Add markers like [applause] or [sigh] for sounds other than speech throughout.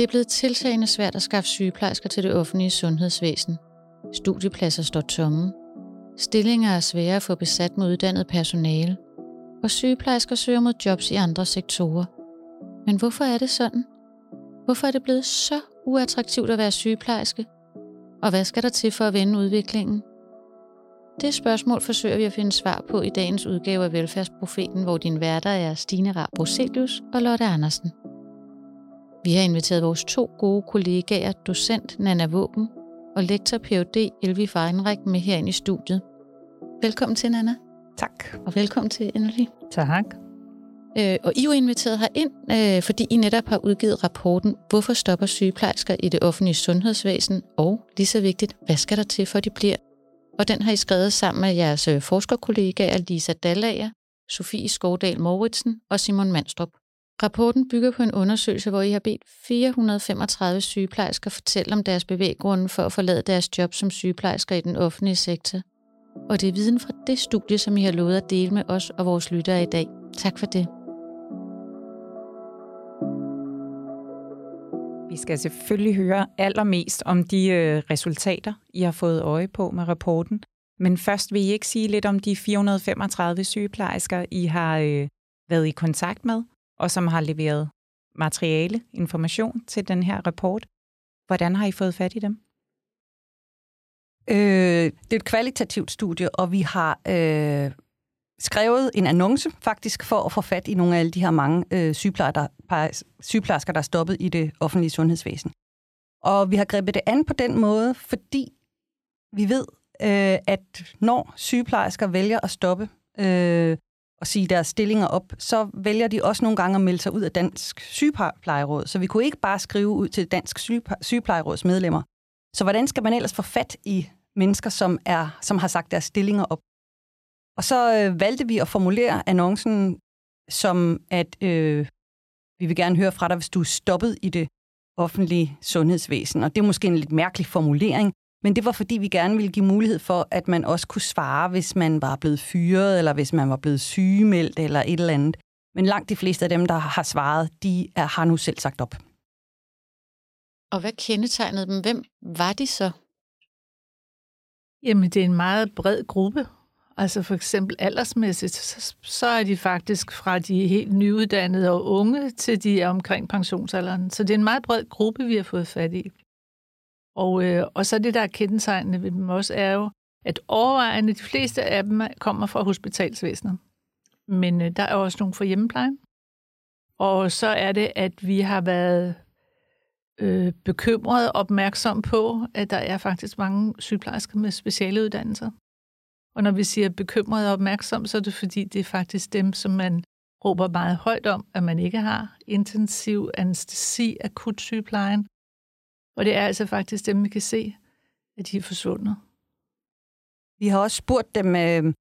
Det er blevet tiltagende svært at skaffe sygeplejersker til det offentlige sundhedsvæsen. Studiepladser står tomme. Stillinger er svære at få besat med uddannet personale. Og sygeplejersker søger mod jobs i andre sektorer. Men hvorfor er det sådan? Hvorfor er det blevet så uattraktivt at være sygeplejerske? Og hvad skal der til for at vende udviklingen? Det spørgsmål forsøger vi at finde svar på i dagens udgave af Velfærdsprofeten, hvor din værter er Stine Raab og Lotte Andersen. Vi har inviteret vores to gode kollegaer, docent Nana Våben og lektor Ph.D. Elvi Feinreich med herind i studiet. Velkommen til, Nana. Tak. Og velkommen til, Elvi. Tak. Øh, og I er jo inviteret herind, øh, fordi I netop har udgivet rapporten Hvorfor stopper sygeplejersker i det offentlige sundhedsvæsen? Og lige så vigtigt, hvad skal der til, for de bliver? Og den har I skrevet sammen med jeres øh, forskerkollegaer Lisa Dallager, Sofie Skovdal Mauritsen og Simon Mandstrup. Rapporten bygger på en undersøgelse, hvor I har bedt 435 sygeplejersker fortælle om deres bevæggrunde for at forlade deres job som sygeplejersker i den offentlige sektor. Og det er viden fra det studie, som I har lovet at dele med os og vores lyttere i dag. Tak for det. Vi skal selvfølgelig høre allermest om de øh, resultater, I har fået øje på med rapporten. Men først vil I ikke sige lidt om de 435 sygeplejersker, I har øh, været i kontakt med, og som har leveret materiale, information til den her rapport. Hvordan har I fået fat i dem? Øh, det er et kvalitativt studie, og vi har øh, skrevet en annonce faktisk for at få fat i nogle af alle de her mange øh, sygeplejersker, sygeplejersker, der er stoppet i det offentlige sundhedsvæsen. Og vi har grebet det an på den måde, fordi vi ved, øh, at når sygeplejersker vælger at stoppe øh, og sige deres stillinger op, så vælger de også nogle gange at melde sig ud af Dansk Sygeplejeråd. Så vi kunne ikke bare skrive ud til Dansk Sygeplejeråds medlemmer. Så hvordan skal man ellers få fat i mennesker, som, er, som har sagt deres stillinger op? Og så øh, valgte vi at formulere annoncen som, at øh, vi vil gerne høre fra dig, hvis du er stoppet i det offentlige sundhedsvæsen. Og det er måske en lidt mærkelig formulering, men det var fordi, vi gerne ville give mulighed for, at man også kunne svare, hvis man var blevet fyret, eller hvis man var blevet sygemeldt, eller et eller andet. Men langt de fleste af dem, der har svaret, de er, har nu selv sagt op. Og hvad kendetegnede dem? Hvem var de så? Jamen, det er en meget bred gruppe. Altså for eksempel aldersmæssigt, så, så er de faktisk fra de helt nyuddannede og unge til de er omkring pensionsalderen. Så det er en meget bred gruppe, vi har fået fat i. Og, øh, og så det, der er kendetegnende ved dem også, er jo, at overvejende de fleste af dem kommer fra hospitalsvæsenet. Men øh, der er også nogle fra hjemmeplejen. Og så er det, at vi har været øh, bekymret og opmærksom på, at der er faktisk mange sygeplejersker med speciale uddannelser. Og når vi siger bekymret og opmærksom, så er det fordi, det er faktisk dem, som man råber meget højt om, at man ikke har intensiv anestesi, akut sygeplejen. Og det er altså faktisk dem, vi kan se, at de er forsvundet. Vi har også spurgt dem, øh,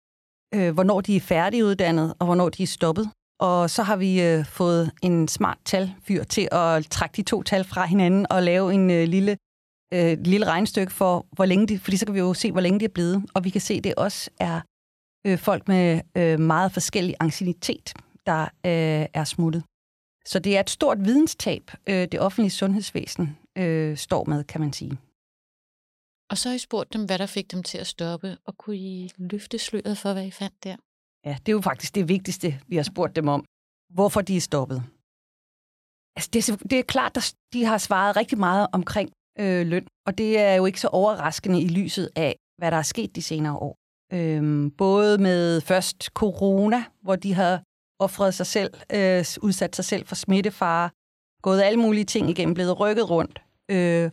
øh, hvornår de er færdiguddannet, og hvornår de er stoppet. Og så har vi øh, fået en smart talfyr til at trække de to tal fra hinanden og lave en øh, lille øh, lille regnstykke for, hvor længe de, fordi så kan vi jo se, hvor længe de er blevet. Og vi kan se, at det også er øh, folk med øh, meget forskellig ancienitet, der øh, er smuttet. Så det er et stort videnstab, øh, det offentlige sundhedsvæsen øh, står med, kan man sige. Og så har I spurgt dem, hvad der fik dem til at stoppe, og kunne I løfte sløret for, hvad I fandt der? Ja, det er jo faktisk det vigtigste, vi har spurgt dem om. Hvorfor de er stoppet. Altså, det, er, det er klart, at de har svaret rigtig meget omkring øh, løn, og det er jo ikke så overraskende i lyset af, hvad der er sket de senere år. Øhm, både med først corona, hvor de har offret sig selv, øh, udsat sig selv for smittefare, gået alle mulige ting igennem, blevet rykket rundt. Øh,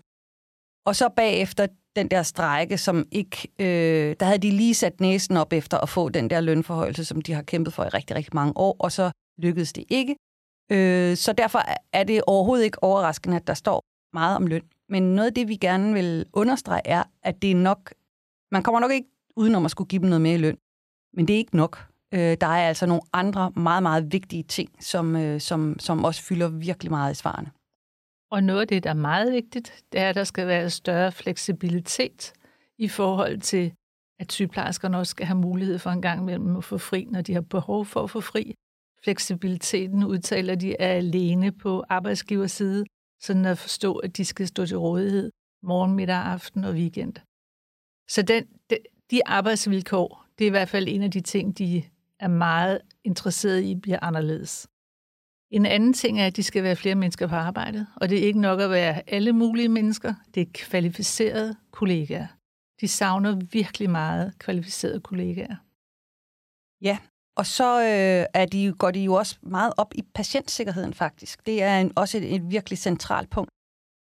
og så bagefter den der strejke, som ikke... Øh, der havde de lige sat næsen op efter at få den der lønforhøjelse, som de har kæmpet for i rigtig, rigtig mange år, og så lykkedes det ikke. Øh, så derfor er det overhovedet ikke overraskende, at der står meget om løn. Men noget af det, vi gerne vil understrege, er, at det er nok... Man kommer nok ikke udenom at skulle give dem noget mere i løn. Men det er ikke nok. Øh, der er altså nogle andre meget, meget vigtige ting, som, øh, som, som også fylder virkelig meget i svarene. Og noget af det, der er meget vigtigt, det er, at der skal være større fleksibilitet i forhold til, at sygeplejerskerne også skal have mulighed for en gang imellem at få fri, når de har behov for at få fri. Fleksibiliteten udtaler de er alene på arbejdsgiverside, sådan at forstå, at de skal stå til rådighed morgen, middag, aften og weekend. Så den, de, de arbejdsvilkår, det er i hvert fald en af de ting, de er meget interesseret i, bliver anderledes. En anden ting er, at de skal være flere mennesker på arbejdet, og det er ikke nok at være alle mulige mennesker, det er kvalificerede kollegaer. De savner virkelig meget kvalificerede kollegaer. Ja, og så øh, er de, går de jo også meget op i patientsikkerheden faktisk. Det er en, også et, et virkelig centralt punkt.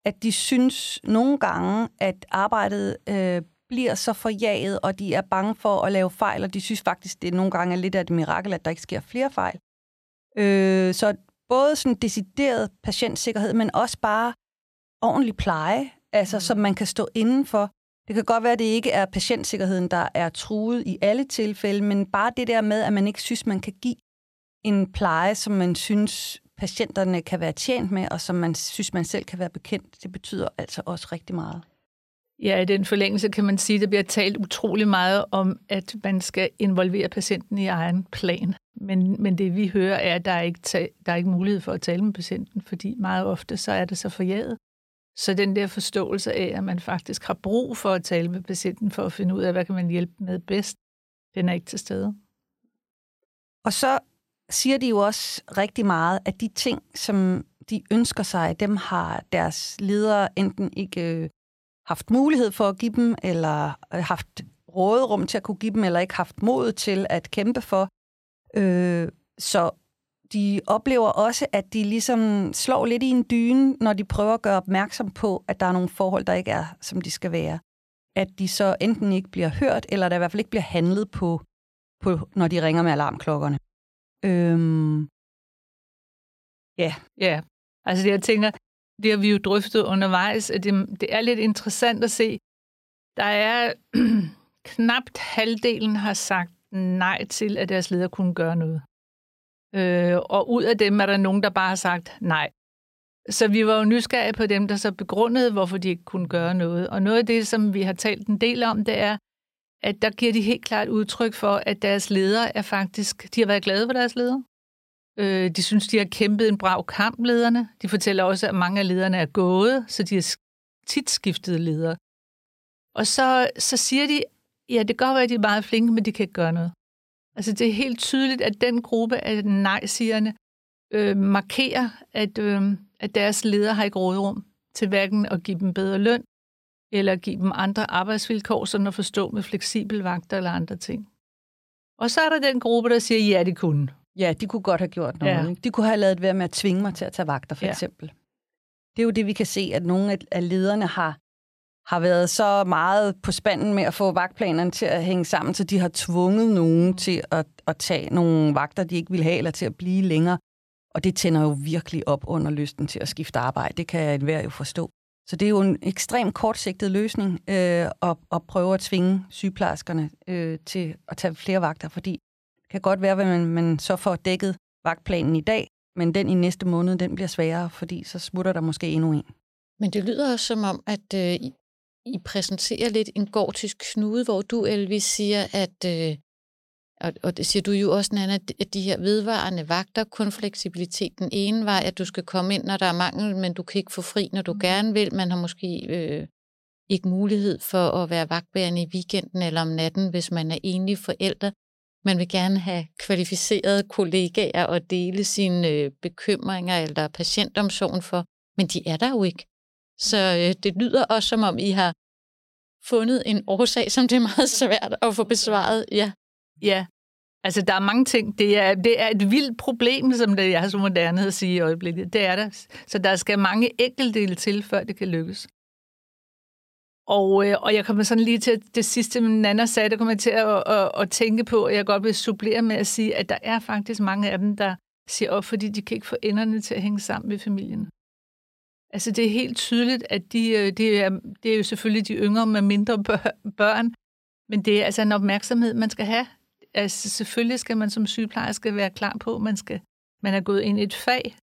At de synes nogle gange, at arbejdet øh, bliver så forjaget, og de er bange for at lave fejl, og de synes faktisk, det nogle gange er lidt af et mirakel, at der ikke sker flere fejl. Øh, så både sådan decideret patientsikkerhed, men også bare ordentlig pleje, altså mm. som man kan stå indenfor. Det kan godt være, at det ikke er patientsikkerheden, der er truet i alle tilfælde, men bare det der med, at man ikke synes, man kan give en pleje, som man synes, patienterne kan være tjent med, og som man synes, man selv kan være bekendt, det betyder altså også rigtig meget. Ja, i den forlængelse kan man sige, at der bliver talt utrolig meget om, at man skal involvere patienten i egen plan. Men, men det vi hører er, at der er, ikke ta- der er ikke mulighed for at tale med patienten, fordi meget ofte så er det så forjaget. Så den der forståelse af, at man faktisk har brug for at tale med patienten for at finde ud af, hvad kan man hjælpe med bedst, den er ikke til stede. Og så siger de jo også rigtig meget, at de ting, som de ønsker sig, dem har deres ledere enten ikke øh, haft mulighed for at give dem, eller øh, haft råderum til at kunne give dem, eller ikke haft mod til at kæmpe for. Øh, så de oplever også, at de ligesom slår lidt i en dyne, når de prøver at gøre opmærksom på, at der er nogle forhold, der ikke er, som de skal være. At de så enten ikke bliver hørt, eller der i hvert fald ikke bliver handlet på, på når de ringer med alarmklokkerne. Øhm, ja. Ja, altså jeg tænker, det har vi jo drøftet undervejs, at det, det er lidt interessant at se. Der er [clears throat] knapt halvdelen har sagt nej til, at deres leder kunne gøre noget. Øh, og ud af dem er der nogen, der bare har sagt nej. Så vi var jo nysgerrige på dem, der så begrundede, hvorfor de ikke kunne gøre noget. Og noget af det, som vi har talt en del om, det er, at der giver de helt klart udtryk for, at deres ledere er faktisk, de har været glade for deres ledere. Øh, de synes, de har kæmpet en brav kamp, lederne. De fortæller også, at mange af lederne er gået, så de har tit skiftet ledere. Og så, så siger de, ja, det kan godt være, at de er meget flinke, men de kan ikke gøre noget. Altså det er helt tydeligt, at den gruppe af nej-sigerne øh, markerer, at, øh, at deres ledere har ikke rådrum til hverken at give dem bedre løn, eller give dem andre arbejdsvilkår, sådan at forstå med fleksibel vagter eller andre ting. Og så er der den gruppe, der siger, ja, det kunne. Ja, de kunne godt have gjort noget. Ja. De kunne have lavet være med at tvinge mig til at tage vagter, for ja. eksempel. Det er jo det, vi kan se, at nogle af lederne har, har været så meget på spanden med at få vagtplanerne til at hænge sammen, så de har tvunget nogen til at, at tage nogle vagter, de ikke vil have, eller til at blive længere. Og det tænder jo virkelig op under lysten til at skifte arbejde. Det kan enhver jo forstå. Så det er jo en ekstremt kortsigtet løsning øh, at, at prøve at tvinge sygeplejerskerne øh, til at tage flere vagter, fordi kan godt være, at man, man så får dækket vagtplanen i dag, men den i næste måned, den bliver sværere, fordi så smutter der måske endnu en. Men det lyder også som om, at øh, I præsenterer lidt en gortisk knude, hvor du, Elvis, siger, at, øh, og, og det siger du jo også, Nana, at de her vedvarende vagter, kun fleksibilitet den ene vej, at du skal komme ind, når der er mangel, men du kan ikke få fri, når du mm. gerne vil. Man har måske øh, ikke mulighed for at være vagtbærende i weekenden eller om natten, hvis man er enlig forældre. Man vil gerne have kvalificerede kollegaer og dele sine øh, bekymringer eller patientomsorgen for, men de er der jo ikke. Så øh, det lyder også, som om I har fundet en årsag, som det er meget svært at få besvaret. Ja, ja. Altså, der er mange ting. Det er, det er et vildt problem, som det er så moderne at sige i øjeblikket. Det er der. Så der skal mange enkeltdele til, før det kan lykkes. Og, øh, og jeg kommer sådan lige til det sidste, Nana sagde, der kommer jeg til at, at, at tænke på, at jeg godt vil supplere med at sige, at der er faktisk mange af dem, der siger op, fordi de kan ikke få enderne til at hænge sammen med familien. Altså det er helt tydeligt, at de, øh, det, er, det er jo selvfølgelig de yngre med mindre børn, men det er altså en opmærksomhed, man skal have. Altså selvfølgelig skal man som sygeplejerske være klar på, man skal man er gået ind i et fag,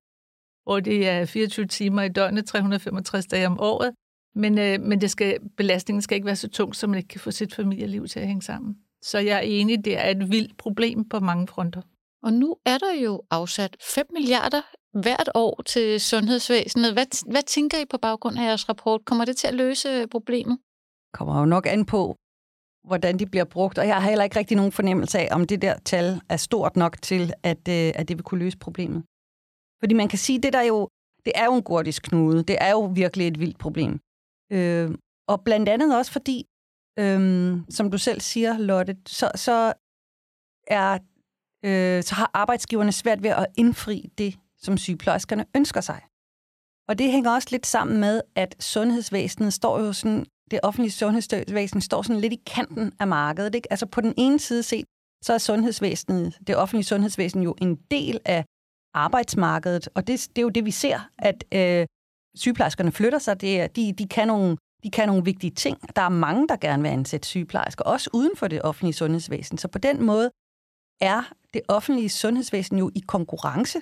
hvor det er 24 timer i døgnet, 365 dage om året, men, øh, men det skal, belastningen skal ikke være så tung, så man ikke kan få sit familieliv til at hænge sammen. Så jeg er enig, det er et vildt problem på mange fronter. Og nu er der jo afsat 5 milliarder hvert år til sundhedsvæsenet. Hvad, hvad tænker I på baggrund af jeres rapport? Kommer det til at løse problemet? Kommer jo nok an på, hvordan de bliver brugt, og jeg har heller ikke rigtig nogen fornemmelse af, om det der tal er stort nok til, at, øh, at det vil kunne løse problemet. Fordi man kan sige, det der jo, det er jo en gordisk knude. Det er jo virkelig et vildt problem. Øh, og blandt andet også fordi, øh, som du selv siger, Lotte, så, så, er, øh, så har arbejdsgiverne svært ved at indfri det, som sygeplejerskerne ønsker sig. Og det hænger også lidt sammen med, at sundhedsvæsenet står jo sådan, det offentlige sundhedsvæsen står sådan lidt i kanten af markedet. Ikke? Altså på den ene side set, så er sundhedsvæsenet, det offentlige sundhedsvæsen jo en del af arbejdsmarkedet, og det, det er jo det, vi ser, at øh, sygeplejerskerne flytter sig. Det er, de, de, kan nogle, de kan nogle vigtige ting. Der er mange, der gerne vil ansætte sygeplejersker, også uden for det offentlige sundhedsvæsen. Så på den måde er det offentlige sundhedsvæsen jo i konkurrence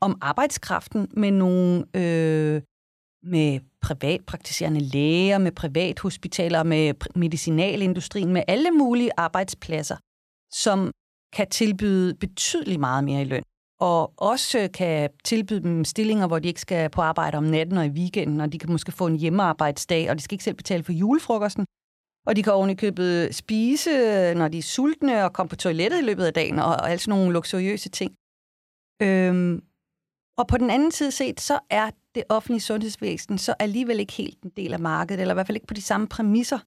om arbejdskraften med nogle øh, med privatpraktiserende læger, med privathospitaler, med medicinalindustrien, med alle mulige arbejdspladser, som kan tilbyde betydeligt meget mere i løn. Og også kan tilbyde dem stillinger, hvor de ikke skal på arbejde om natten og i weekenden, og de kan måske få en hjemmearbejdsdag, og de skal ikke selv betale for julefrokosten. Og de kan oven i købet spise, når de er sultne, og komme på toilettet i løbet af dagen, og, og altså nogle luksuriøse ting. Øhm, og på den anden side set, så er det offentlige sundhedsvæsen så alligevel ikke helt en del af markedet, eller i hvert fald ikke på de samme præmisser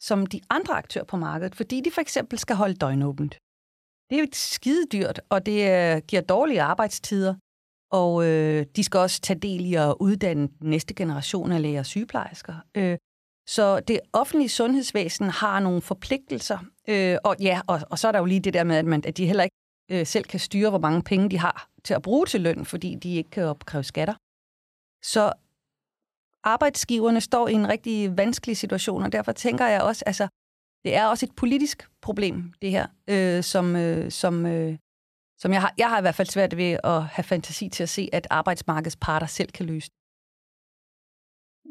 som de andre aktører på markedet, fordi de for eksempel skal holde døgnåbent. Det er jo skide dyrt, og det øh, giver dårlige arbejdstider, og øh, de skal også tage del i at uddanne den næste generation af læger og sygeplejersker. Øh, så det offentlige sundhedsvæsen har nogle forpligtelser, øh, og ja, og, og så er der jo lige det der med, at, man, at de heller ikke øh, selv kan styre, hvor mange penge de har til at bruge til løn, fordi de ikke kan opkræve skatter. Så arbejdsgiverne står i en rigtig vanskelig situation, og derfor tænker jeg også, altså, det er også et politisk problem, det her, øh, som, øh, som, øh, som jeg har, jeg har i hvert fald svært ved at have fantasi til at se, at arbejdsmarkedets parter selv kan løse.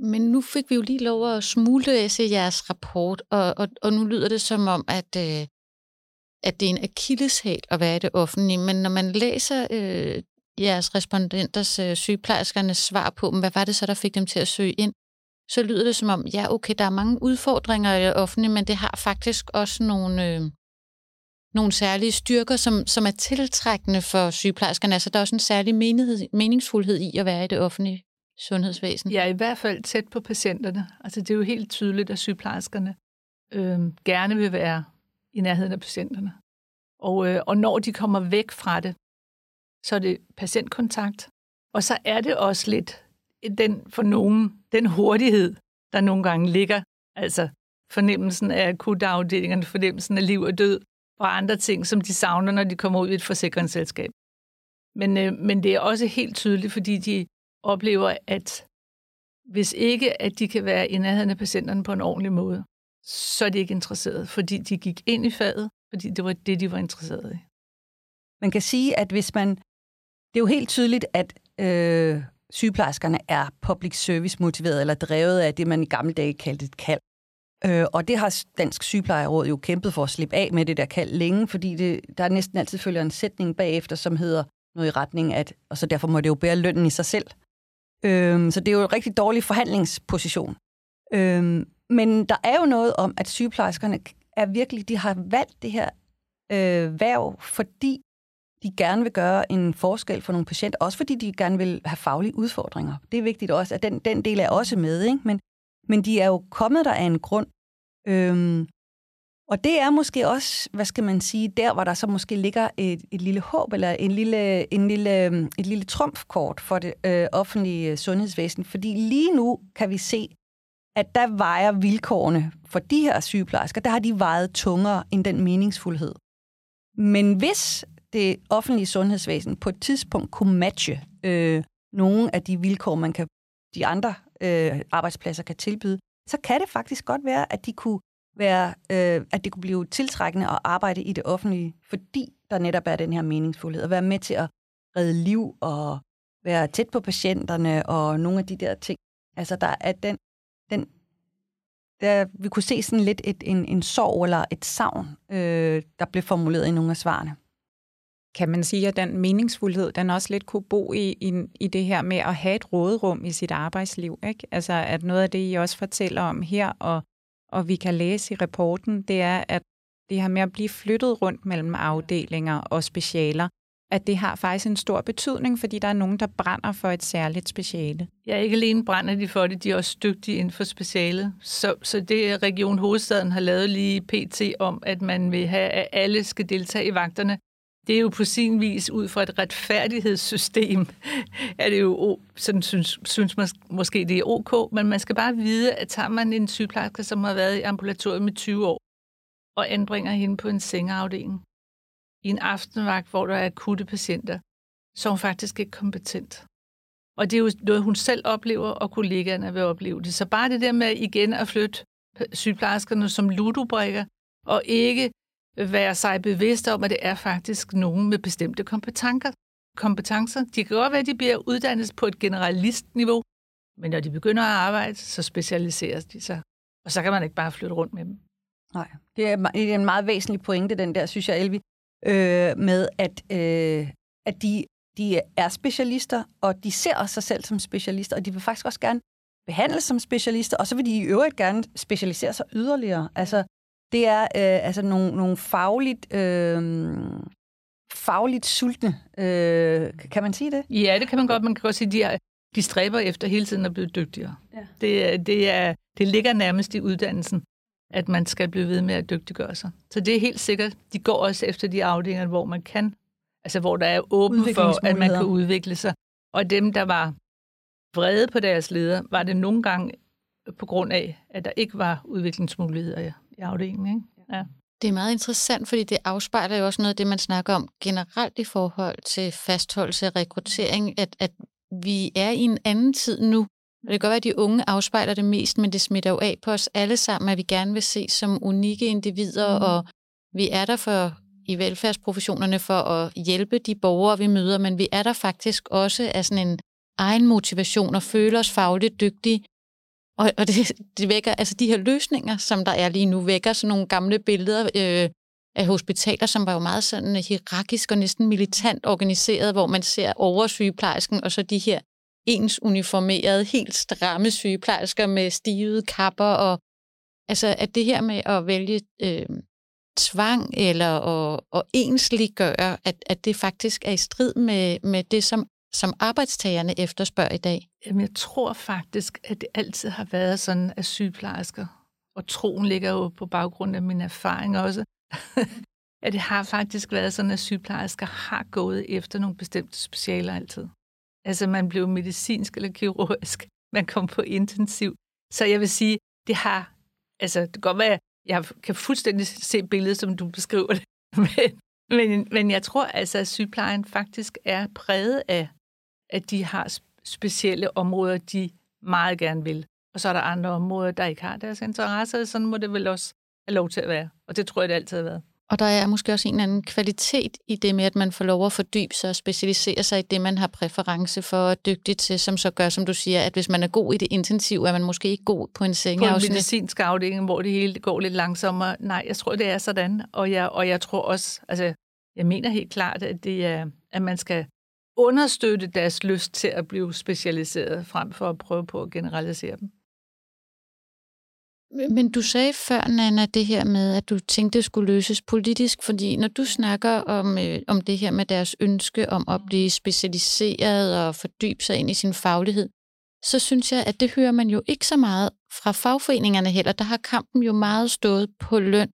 Men nu fik vi jo lige lov at smuglæse jeres rapport, og, og, og nu lyder det som om, at, øh, at det er en akilleshæl at være i det offentlige, men når man læser øh, jeres respondenters, øh, sygeplejerskernes svar på dem, hvad var det så, der fik dem til at søge ind, så lyder det som om, ja, okay, der er mange udfordringer i det offentlige, men det har faktisk også nogle, øh, nogle særlige styrker, som, som er tiltrækkende for sygeplejerskerne. Altså, der er også en særlig menighed, meningsfuldhed i at være i det offentlige sundhedsvæsen. Ja, i hvert fald tæt på patienterne. Altså, det er jo helt tydeligt, at sygeplejerskerne øh, gerne vil være i nærheden af patienterne. Og, øh, og når de kommer væk fra det, så er det patientkontakt. Og så er det også lidt den for nogen, den hurtighed, der nogle gange ligger. Altså fornemmelsen af akutafdelingerne, fornemmelsen af liv og død, og andre ting, som de savner, når de kommer ud i et forsikringsselskab. Men, øh, men det er også helt tydeligt, fordi de oplever, at hvis ikke at de kan være i nærheden af patienterne på en ordentlig måde, så er de ikke interesseret, fordi de gik ind i faget, fordi det var det, de var interesseret i. Man kan sige, at hvis man... Det er jo helt tydeligt, at øh, sygeplejerskerne er public service motiveret eller drevet af det, man i gamle dage kaldte et kald. Øh, og det har Dansk Sygeplejeråd jo kæmpet for at slippe af med det der kald længe, fordi det, der næsten altid følger en sætning bagefter, som hedder noget i retning af, og så derfor må det jo bære lønnen i sig selv. Øh, så det er jo en rigtig dårlig forhandlingsposition. Øh, men der er jo noget om, at sygeplejerskerne er virkelig, de har valgt det her øh, værv, fordi de gerne vil gøre en forskel for nogle patienter, også fordi de gerne vil have faglige udfordringer. Det er vigtigt også, at den, den del er også med, ikke? Men, men de er jo kommet der af en grund. Øhm, og det er måske også, hvad skal man sige, der hvor der så måske ligger et, et lille håb, eller en lille, en lille, et lille trumfkort for det øh, offentlige sundhedsvæsen. Fordi lige nu kan vi se, at der vejer vilkårene for de her sygeplejersker, der har de vejet tungere end den meningsfuldhed. Men hvis det offentlige sundhedsvæsen på et tidspunkt kunne matche øh, nogle af de vilkår, man kan, de andre øh, arbejdspladser kan tilbyde, så kan det faktisk godt være, at de kunne være, øh, at det kunne blive tiltrækkende at arbejde i det offentlige, fordi der netop er den her meningsfuldhed, at være med til at redde liv og være tæt på patienterne og nogle af de der ting. Altså der er den, den der, vi kunne se sådan lidt et, en, en sorg eller et savn, øh, der blev formuleret i nogle af svarene kan man sige, at den meningsfuldhed, den også lidt kunne bo i, i, i det her med at have et råderum i sit arbejdsliv. Ikke? Altså, at noget af det, I også fortæller om her, og, og vi kan læse i rapporten, det er, at det her med at blive flyttet rundt mellem afdelinger og specialer, at det har faktisk en stor betydning, fordi der er nogen, der brænder for et særligt speciale. Ja, ikke alene brænder de for det, de er også dygtige inden for specialet. Så, så det Region Hovedstaden har lavet lige PT om, at man vil have, at alle skal deltage i vagterne, det er jo på sin vis ud fra et retfærdighedssystem, [laughs] er det jo, sådan synes, synes man måske det er ok, men man skal bare vide, at tager man en sygeplejerske, som har været i ambulatoriet i 20 år, og anbringer hende på en sengeafdeling, i en aftenvagt, hvor der er akutte patienter, så er hun faktisk ikke kompetent. Og det er jo noget, hun selv oplever, og kollegaerne vil opleve det. Så bare det der med igen at flytte sygeplejerskerne som ludobrikker, og ikke være sig bevidst om, at det er faktisk nogen med bestemte kompetencer. kompetencer. De kan godt være, at de bliver uddannet på et generalistniveau, men når de begynder at arbejde, så specialiseres de sig. Og så kan man ikke bare flytte rundt med dem. Nej, det er en meget væsentlig pointe, den der, synes jeg, Elvi, øh, med at, øh, at de, de er specialister, og de ser sig selv som specialister, og de vil faktisk også gerne behandles som specialister, og så vil de i øvrigt gerne specialisere sig yderligere. Altså, det er øh, altså nogle, nogle fagligt, øh, fagligt sultne. Øh, kan man sige det? Ja, det kan man godt. Man kan godt sige, at de, er, de stræber efter hele tiden at blive dygtigere. Ja. Det, det, er, det ligger nærmest i uddannelsen, at man skal blive ved med at dygtiggøre sig. Så det er helt sikkert. De går også efter de afdelinger, hvor man kan. Altså hvor der er åben for, at man kan udvikle sig. Og dem, der var vrede på deres leder, var det nogle gange på grund af, at der ikke var udviklingsmuligheder i afdelingen. Ikke? Ja. Det er meget interessant, fordi det afspejler jo også noget af det, man snakker om generelt i forhold til fastholdelse og rekruttering, at, at vi er i en anden tid nu. Det kan godt være, at de unge afspejler det mest, men det smitter jo af på os alle sammen, at vi gerne vil se som unikke individer, mm. og vi er der for i velfærdsprofessionerne for at hjælpe de borgere, vi møder, men vi er der faktisk også af sådan en egen motivation og føler os fagligt dygtige, og, og det, [laughs] det vækker, altså de her løsninger, som der er lige nu, vækker sådan nogle gamle billeder øh, af hospitaler, som var jo meget sådan øh, hierarkisk og næsten militant organiseret, hvor man ser oversygeplejersken og så de her ens uniformerede, helt stramme sygeplejersker med stivede kapper og altså at det her med at vælge øh, tvang eller at, at ensliggøre, at, at det faktisk er i strid med, med det, som som arbejdstagerne efterspørger i dag? Jamen, jeg tror faktisk, at det altid har været sådan, at sygeplejersker, og troen ligger jo på baggrund af min erfaring også, [laughs] at det har faktisk været sådan, at sygeplejersker har gået efter nogle bestemte specialer altid. Altså, man blev medicinsk eller kirurgisk, [laughs] man kom på intensiv. Så jeg vil sige, det har, altså, det kan godt være, jeg kan fuldstændig se billedet, som du beskriver det, [laughs] men, men, men jeg tror altså, at sygeplejen faktisk er præget af at de har specielle områder, de meget gerne vil. Og så er der andre områder, der ikke har deres interesser. Sådan må det vel også have lov til at være. Og det tror jeg, det altid har været. Og der er måske også en eller anden kvalitet i det med, at man får lov at fordybe sig og specialisere sig i det, man har præference for og dygtig til, som så gør, som du siger, at hvis man er god i det intensive, er man måske ikke god på en sengeafsnit. På en medicinsk afdeling, hvor det hele går lidt langsommere. Nej, jeg tror, det er sådan. Og jeg, og jeg tror også, altså, jeg mener helt klart, at det er, at man skal understøtte deres lyst til at blive specialiseret, frem for at prøve på at generalisere dem. Men du sagde før, Nana, det her med, at du tænkte, det skulle løses politisk, fordi når du snakker om, øh, om det her med deres ønske om at blive specialiseret og fordybe sig ind i sin faglighed, så synes jeg, at det hører man jo ikke så meget fra fagforeningerne heller. Der har kampen jo meget stået på løn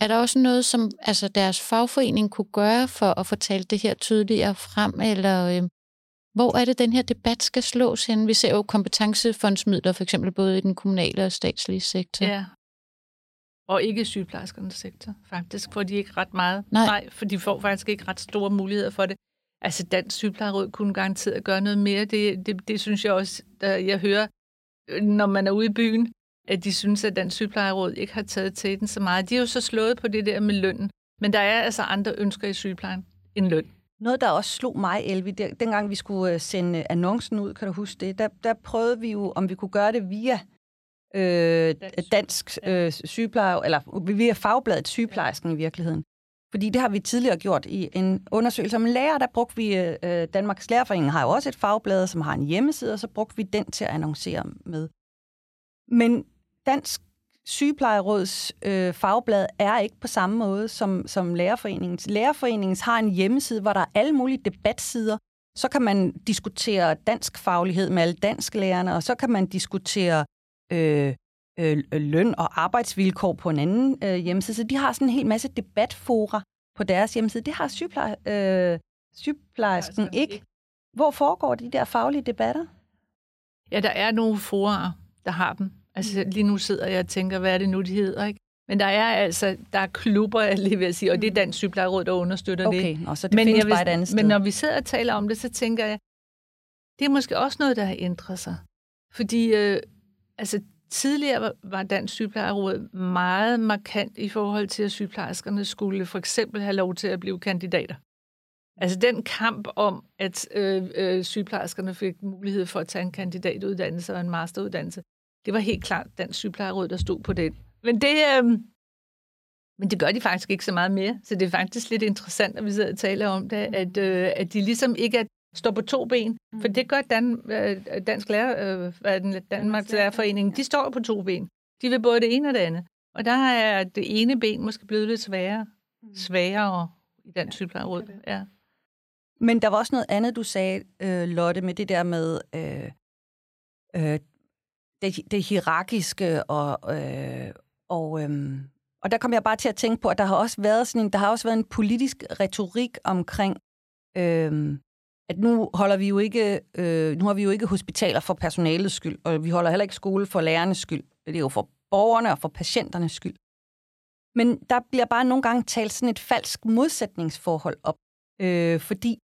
er der også noget, som altså deres fagforening kunne gøre for at fortælle det her tydeligere frem, eller øh, hvor er det, den her debat skal slås hen? Vi ser jo kompetencefondsmidler, for eksempel både i den kommunale og statslige sektor. Ja, og ikke sygeplejerskernes sektor, faktisk, for de ikke ret meget. Nej. Nej, for de får faktisk ikke ret store muligheder for det. Altså, Dansk Sygeplejeråd kunne garanteret gøre noget mere. Det, det, det synes jeg også, der jeg hører, når man er ude i byen, at de synes, at den sygeplejeråd ikke har taget til den så meget. De er jo så slået på det der med lønnen. Men der er altså andre ønsker i sygeplejen end løn. Noget, der også slog mig, Elvi, der, dengang vi skulle øh, sende annoncen ud, kan du huske det, der, der prøvede vi jo, om vi kunne gøre det via øh, dansk, dansk øh, sygepleje, eller via fagbladet sygeplejersken i virkeligheden. Fordi det har vi tidligere gjort i en undersøgelse om lærer. Der brugte vi, øh, Danmarks Lærerforening har jo også et fagblad, som har en hjemmeside, og så brugte vi den til at annoncere med. Men Dansk Sygeplejeråds øh, fagblad er ikke på samme måde som, som Lærerforeningens. Lærerforeningens har en hjemmeside, hvor der er alle mulige debatsider. Så kan man diskutere dansk faglighed med alle dansklærerne, og så kan man diskutere øh, øh, løn og arbejdsvilkår på en anden øh, hjemmeside. Så de har sådan en hel masse debatfora på deres hjemmeside. Det har sygepleje, øh, sygeplejersken ikke. Hvor foregår de der faglige debatter? Ja, der er nogle forer, der har dem. Altså lige nu sidder jeg og tænker, hvad er det nu, de hedder, ikke? Men der er altså, der er klubber, jeg lige vil sige, og det er mm. Dansk Sygeplejeråd, der understøtter okay, det. Okay, så det men findes vil, bare et andet sted. Men når vi sidder og taler om det, så tænker jeg, det er måske også noget, der har ændret sig. Fordi øh, altså, tidligere var Dansk Sygeplejeråd meget markant i forhold til, at sygeplejerskerne skulle for eksempel have lov til at blive kandidater. Altså den kamp om, at øh, øh, sygeplejerskerne fik mulighed for at tage en kandidatuddannelse og en masteruddannelse, det var helt klart Dansk Sygeplejeråd, der stod på det. Men det, øh, men det gør de faktisk ikke så meget mere. Så det er faktisk lidt interessant, at vi sidder og taler om det, at, øh, at de ligesom ikke er, står på to ben. Mm. For det gør Dan, øh, Dansk Lærer, øh, hvad den, Danmarks Lærerforening. De står på to ben. De vil både det ene og det andet. Og der er det ene ben måske blevet lidt sværere, mm. sværere i Dansk Sygeplejeråd. Ja. Men der var også noget andet, du sagde, øh, Lotte, med det der med øh, øh, det, det hierarkiske og, øh, og, øh, og der kom jeg bare til at tænke på, at der har også været sådan en, der har også været en politisk retorik omkring, øh, at nu holder vi jo ikke, øh, nu har vi jo ikke hospitaler for personalets skyld, og vi holder heller ikke skole for lærernes skyld. Det er jo for borgerne og for patienternes skyld. Men der bliver bare nogle gange talt sådan et falsk modsætningsforhold op, øh, fordi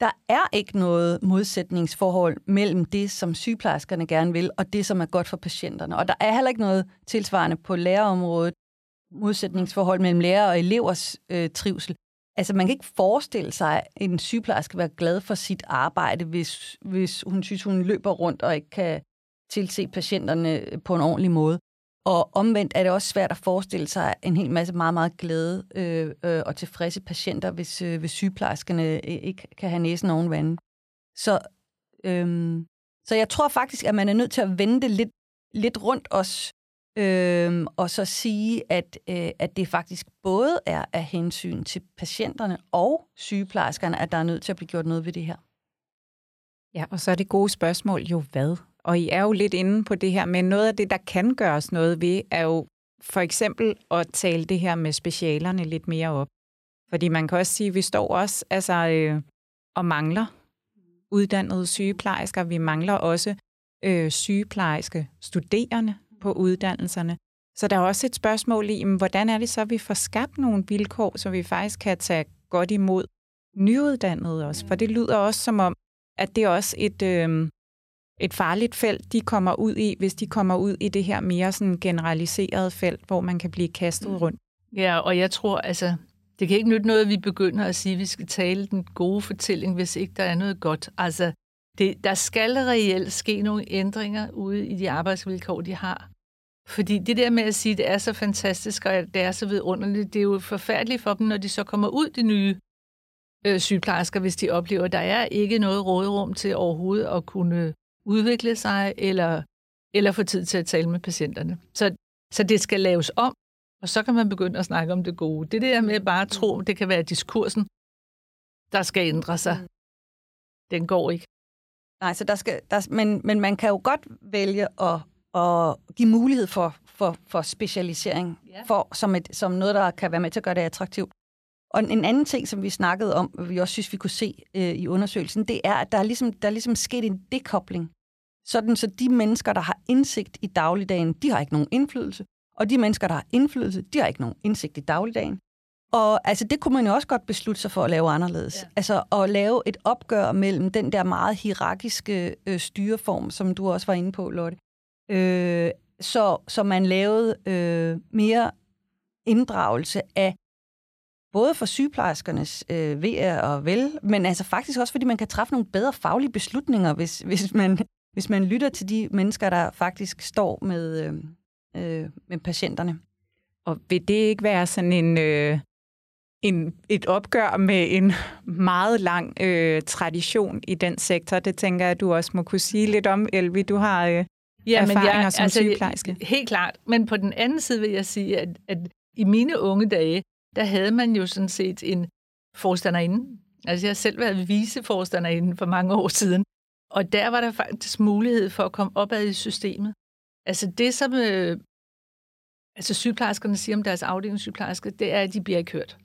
der er ikke noget modsætningsforhold mellem det, som sygeplejerskerne gerne vil, og det, som er godt for patienterne. Og der er heller ikke noget tilsvarende på lærerområdet, modsætningsforhold mellem lærer og elevers øh, trivsel. Altså, man kan ikke forestille sig, at en sygeplejerske være glad for sit arbejde, hvis, hvis hun synes, hun løber rundt og ikke kan tilse patienterne øh, på en ordentlig måde. Og omvendt er det også svært at forestille sig en hel masse meget, meget glade øh, øh, og tilfredse patienter, hvis, øh, hvis sygeplejerskerne øh, ikke kan have næsen oven vandet. Så, øhm, så jeg tror faktisk, at man er nødt til at vende det lidt, lidt rundt os, øhm, og så sige, at, øh, at det faktisk både er af hensyn til patienterne og sygeplejerskerne, at der er nødt til at blive gjort noget ved det her. Ja, og så er det gode spørgsmål jo hvad? Og I er jo lidt inde på det her, men noget af det, der kan gøres noget ved, er jo for eksempel at tale det her med specialerne lidt mere op. Fordi man kan også sige, at vi står også altså, øh, og mangler uddannede sygeplejersker. Vi mangler også øh, sygeplejerske studerende på uddannelserne. Så der er også et spørgsmål i, hvordan er det så, at vi får skabt nogle vilkår, så vi faktisk kan tage godt imod nyuddannede også? For det lyder også som om, at det er også et, øh, et farligt felt, de kommer ud i, hvis de kommer ud i det her mere sådan generaliserede felt, hvor man kan blive kastet mm. rundt. Ja, og jeg tror, altså, det kan ikke nytte noget, at vi begynder at sige, at vi skal tale den gode fortælling, hvis ikke der er noget godt. Altså, det, der skal reelt ske nogle ændringer ude i de arbejdsvilkår, de har. Fordi det der med at sige, at det er så fantastisk, og det er så vidunderligt, det er jo forfærdeligt for dem, når de så kommer ud, de nye øh, sygeplejersker, hvis de oplever, at der er ikke noget råderum til overhovedet at kunne udvikle sig, eller, eller få tid til at tale med patienterne. Så, så det skal laves om, og så kan man begynde at snakke om det gode. Det der med bare at tro, det kan være diskursen, der skal ændre sig. Mm. Den går ikke. Nej, så der skal, der, men, men man kan jo godt vælge at, at give mulighed for, for, for specialisering, ja. for, som, et, som noget, der kan være med til at gøre det attraktivt. Og en anden ting, som vi snakkede om, og vi også synes, vi kunne se øh, i undersøgelsen, det er, at der er, ligesom, der er ligesom sket en dekobling. Sådan så de mennesker, der har indsigt i dagligdagen, de har ikke nogen indflydelse. Og de mennesker, der har indflydelse, de har ikke nogen indsigt i dagligdagen. Og altså, det kunne man jo også godt beslutte sig for at lave anderledes. Ja. Altså at lave et opgør mellem den der meget hierarkiske øh, styreform, som du også var inde på, Lotte. Øh, så, så man lavede øh, mere inddragelse af både for sygeplejerskernes øh, ved og vel, men altså faktisk også, fordi man kan træffe nogle bedre faglige beslutninger, hvis, hvis, man, hvis man lytter til de mennesker, der faktisk står med, øh, øh, med patienterne. Og vil det ikke være sådan en, øh, en, et opgør med en meget lang øh, tradition i den sektor. Det tænker jeg, at du også må kunne sige lidt om, Elvi. Du har øh, ja, erfaringer men jeg, som altså, sygeplejerske. Helt klart. Men på den anden side vil jeg sige, at, at i mine unge dage, der havde man jo sådan set en forstanderinde. Altså jeg har selv været viceforstanderinde for mange år siden. Og der var der faktisk mulighed for at komme opad i systemet. Altså det, som øh, altså sygeplejerskerne siger om deres afdelingssygeplejersker, det er, at de bliver ikke hørt.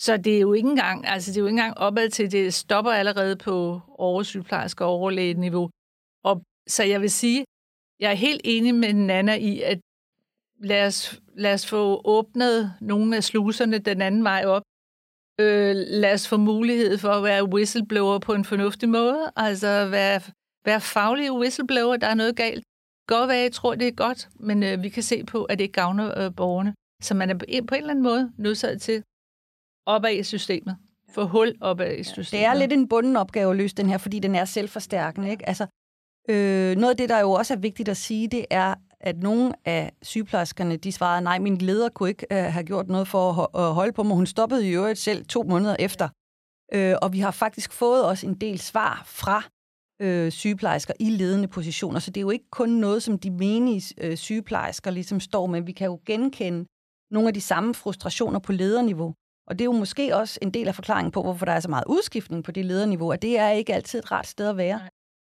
Så det er jo ikke engang, altså det er jo ikke engang opad til, det stopper allerede på oversygeplejerske og overlægeniveau. Og så jeg vil sige, jeg er helt enig med Nana i, at lad os, lad os få åbnet nogle af sluserne den anden vej op. Øh, lad os få mulighed for at være whistleblower på en fornuftig måde. Altså være, være faglige whistleblower, der er noget galt. Godt være, jeg tror, det er godt, men øh, vi kan se på, at det ikke gavner øh, borgerne. Så man er på en, på en eller anden måde nødsaget til opad i systemet. Få hul opad i systemet. Det er lidt en bunden opgave at løse den her, fordi den er selvforstærkende. Ikke? Altså, øh, noget af det, der jo også er vigtigt at sige, det er, at nogle af sygeplejerskerne, de svarede, nej, min leder kunne ikke øh, have gjort noget for at, holde på mig. Hun stoppede i øvrigt selv to måneder efter. Øh, og vi har faktisk fået også en del svar fra øh, sygeplejersker i ledende positioner, så det er jo ikke kun noget, som de menige øh, sygeplejersker ligesom står med. Vi kan jo genkende nogle af de samme frustrationer på lederniveau. Og det er jo måske også en del af forklaringen på, hvorfor der er så meget udskiftning på det lederniveau, at det er ikke altid et rart sted at være.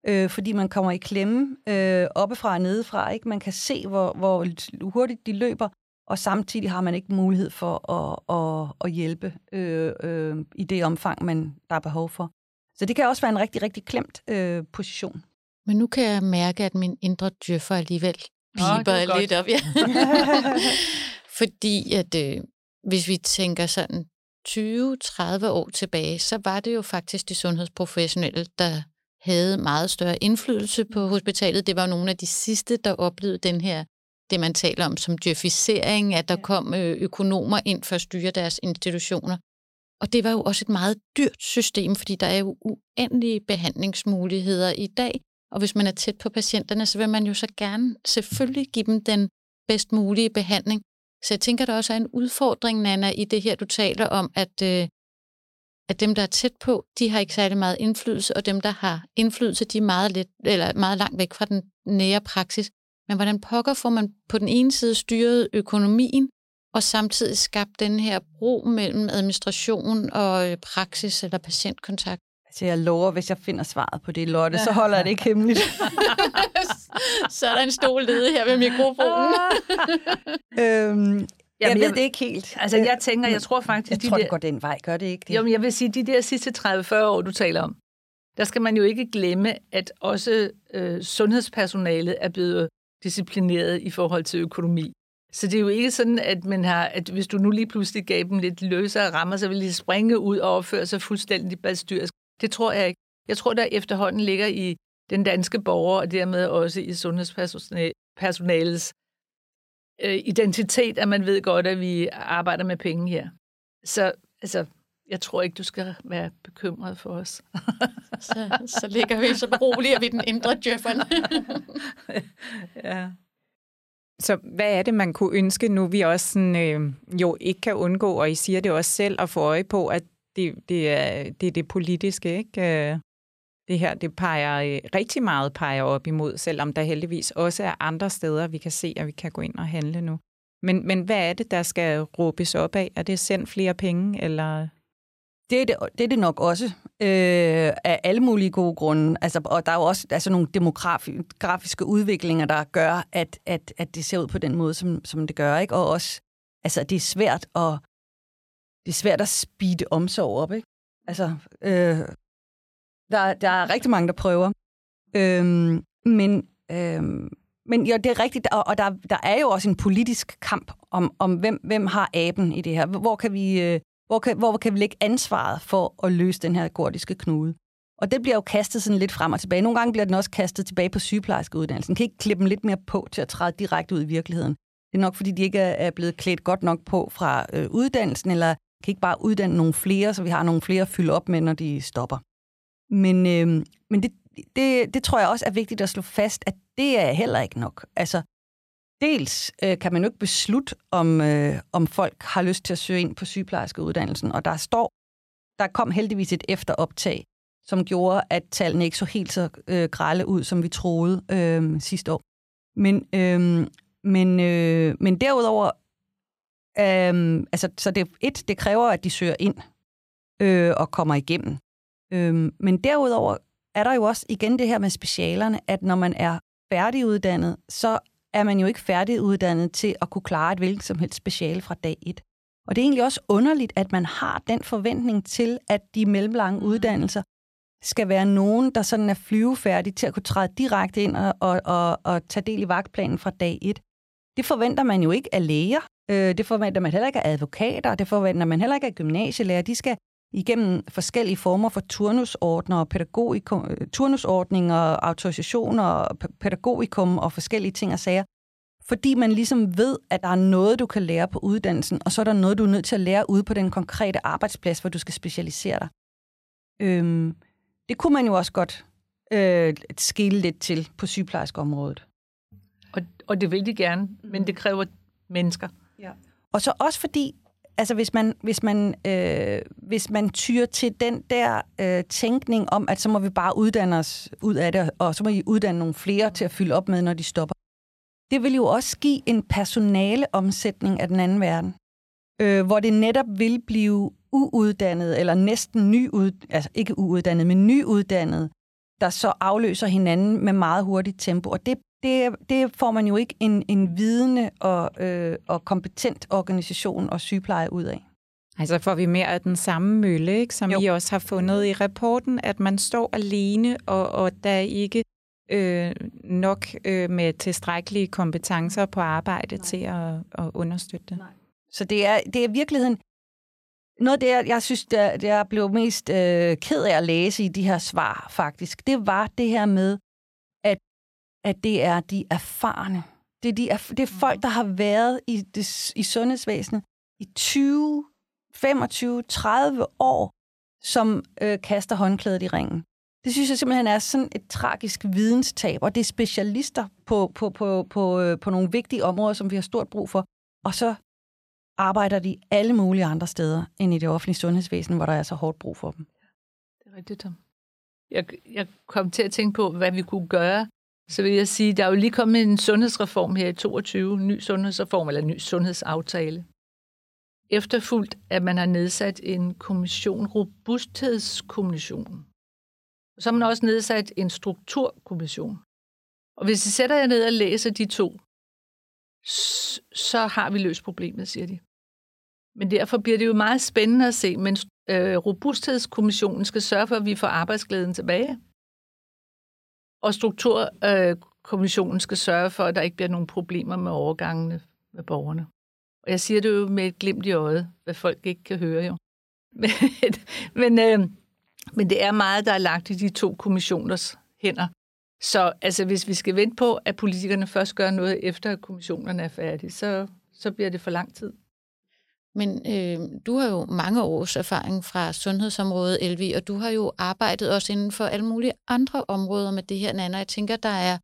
Øh, fordi man kommer i klemme øh, oppefra og nedefra. Ikke? Man kan se, hvor, hvor hurtigt de løber, og samtidig har man ikke mulighed for at, at, at hjælpe øh, øh, i det omfang, man der er behov for. Så det kan også være en rigtig, rigtig klemt øh, position. Men nu kan jeg mærke, at min indre djøffer alligevel piber lidt op. Ja. [laughs] Fordi at øh, hvis vi tænker sådan 20-30 år tilbage, så var det jo faktisk de sundhedsprofessionelle, der havde meget større indflydelse på hospitalet. Det var nogle af de sidste, der oplevede den her, det man taler om som djøfisering, at der kom øh, økonomer ind for at styre deres institutioner. Og det var jo også et meget dyrt system, fordi der er jo uendelige behandlingsmuligheder i dag. Og hvis man er tæt på patienterne, så vil man jo så gerne selvfølgelig give dem den bedst mulige behandling. Så jeg tænker, der også er en udfordring, Nana, i det her, du taler om, at, øh, at dem, der er tæt på, de har ikke særlig meget indflydelse, og dem, der har indflydelse, de er meget, lidt, eller meget langt væk fra den nære praksis. Men hvordan pokker får man på den ene side styret økonomien, og samtidig skabt den her bro mellem administration og øh, praksis eller patientkontakt? Så jeg lover, hvis jeg finder svaret på det, Lotte, så holder jeg det ikke hemmeligt. [laughs] så er der en stol ledig her ved mikrofonen. [laughs] øhm, jeg Jamen, ved jeg, det ikke helt. Altså, jeg tænker, jeg tror faktisk... Jeg de tror, der, det går den vej. Gør det ikke det? Jo, men jeg vil sige, de der sidste 30-40 år, du taler om, der skal man jo ikke glemme, at også øh, sundhedspersonalet er blevet disciplineret i forhold til økonomi. Så det er jo ikke sådan, at, man har, at hvis du nu lige pludselig gav dem lidt løsere rammer, så vil de springe ud og opføre sig fuldstændig balstyrisk. Det tror jeg ikke. Jeg tror, der efterhånden ligger i den danske borger, og dermed også i sundhedspersonalets øh, identitet, at man ved godt, at vi arbejder med penge her. Så altså, jeg tror ikke, du skal være bekymret for os. [laughs] så, så ligger vi, så beroliger vi den indre djøfferen. [laughs] ja. Så hvad er det, man kunne ønske nu, vi også sådan, øh, jo ikke kan undgå, og I siger det også selv, at få øje på, at det, det, er, det er det politiske, ikke? Det her, det peger øh, rigtig meget peger op imod, selvom der heldigvis også er andre steder, vi kan se, at vi kan gå ind og handle nu. Men, men hvad er det, der skal råbes op af? Er det sendt flere penge, eller det er det, det er det nok også, øh, af alle mulige gode grunde. Altså, og der er jo også altså, nogle demografiske udviklinger, der gør, at, at, at det ser ud på den måde, som, som det gør. Ikke? Og også, altså, det er svært at, det er svært at speede omsorg op. Ikke? Altså, øh, der, der er rigtig mange, der prøver. Øhm, men, øhm, men jo, det er rigtigt, og, og der, der er jo også en politisk kamp om, om hvem, hvem har aben i det her. Hvor kan vi... Øh, hvor kan, hvor kan vi lægge ansvaret for at løse den her gordiske knude? Og det bliver jo kastet sådan lidt frem og tilbage. Nogle gange bliver den også kastet tilbage på sygeplejerskeuddannelsen. Kan ikke klippe dem lidt mere på til at træde direkte ud i virkeligheden. Det er nok, fordi de ikke er blevet klædt godt nok på fra øh, uddannelsen, eller kan ikke bare uddanne nogle flere, så vi har nogle flere at fylde op med, når de stopper. Men, øh, men det, det, det tror jeg også er vigtigt at slå fast, at det er heller ikke nok. Altså, dels øh, kan man jo ikke beslutte, om, øh, om folk har lyst til at søge ind på sygeplejerskeuddannelsen, og der står, der kom heldigvis et efteroptag, som gjorde, at tallene ikke så helt så øh, grælde ud, som vi troede øh, sidste år. Men, øh, men, øh, men derudover, øh, altså, så det, et, det kræver, at de søger ind øh, og kommer igennem. Øh, men derudover er der jo også igen det her med specialerne, at når man er færdiguddannet, så er man jo ikke færdiguddannet til at kunne klare et hvilket som helst speciale fra dag et. Og det er egentlig også underligt, at man har den forventning til, at de mellemlange mm. uddannelser skal være nogen, der sådan er flyvefærdige til at kunne træde direkte ind og, og, og, og tage del i vagtplanen fra dag et. Det forventer man jo ikke af læger. Øh, det forventer man heller ikke af advokater. Det forventer man heller ikke af gymnasielærer. De skal igennem forskellige former for turnusordner, pædagogikum, turnusordninger, autorisationer, pædagogikum og forskellige ting og sager. Fordi man ligesom ved, at der er noget, du kan lære på uddannelsen, og så er der noget, du er nødt til at lære ude på den konkrete arbejdsplads, hvor du skal specialisere dig. Øhm, det kunne man jo også godt øh, skille lidt til på sygeplejerskeområdet. Og, og det vil de gerne, men det kræver mennesker. Ja. Og så også fordi, altså hvis man, hvis man, øh, hvis man tyrer til den der øh, tænkning om, at så må vi bare uddanne os ud af det, og så må I uddanne nogle flere til at fylde op med, når de stopper. Det vil jo også give en personaleomsætning af den anden verden, øh, hvor det netop vil blive uuddannet, eller næsten nyud, altså ikke uuddannet, men nyuddannet, der så afløser hinanden med meget hurtigt tempo. Og det, det, det får man jo ikke en, en vidende og, øh, og kompetent organisation og sygepleje ud af. Altså får vi mere af den samme mølle, ikke, som jo. I også har fundet i rapporten, at man står alene, og, og der er ikke øh, nok øh, med tilstrækkelige kompetencer på arbejde Nej. til at, at understøtte det. Nej. Så det er, det er virkeligheden noget af det, jeg synes, der, jeg blev mest øh, ked af at læse i de her svar, faktisk, det var det her med, at det er de erfarne. Det er, de, det er folk, der har været i, det, i sundhedsvæsenet i 20, 25, 30 år, som øh, kaster håndklædet i ringen. Det synes jeg simpelthen er sådan et tragisk videnstab, og det er specialister på, på, på, på, øh, på nogle vigtige områder, som vi har stort brug for. Og så arbejder de alle mulige andre steder end i det offentlige sundhedsvæsen, hvor der er så hårdt brug for dem. Det er rigtigt, Tom. Jeg, jeg kom til at tænke på, hvad vi kunne gøre. Så vil jeg sige, der er jo lige kommet en sundhedsreform her i 22, ny sundhedsreform eller ny sundhedsaftale. Efterfulgt, at man har nedsat en kommission, robusthedskommission. Så har man også nedsat en strukturkommission. Og hvis I sætter jer ned og læser de to, så har vi løst problemet, siger de. Men derfor bliver det jo meget spændende at se, men øh, Robusthedskommissionen skal sørge for, at vi får arbejdsglæden tilbage. Og Strukturkommissionen øh, skal sørge for, at der ikke bliver nogen problemer med overgangene med borgerne. Og jeg siger det jo med et glimt i øjet, hvad folk ikke kan høre jo. [laughs] Men, men, øh, men det er meget, der er lagt i de to kommissioners hænder. Så altså, hvis vi skal vente på, at politikerne først gør noget, efter at kommissionerne er færdige, så, så bliver det for lang tid. Men øh, du har jo mange års erfaring fra sundhedsområdet, Elvi, og du har jo arbejdet også inden for alle mulige andre områder med det her, Nana. Jeg tænker, der er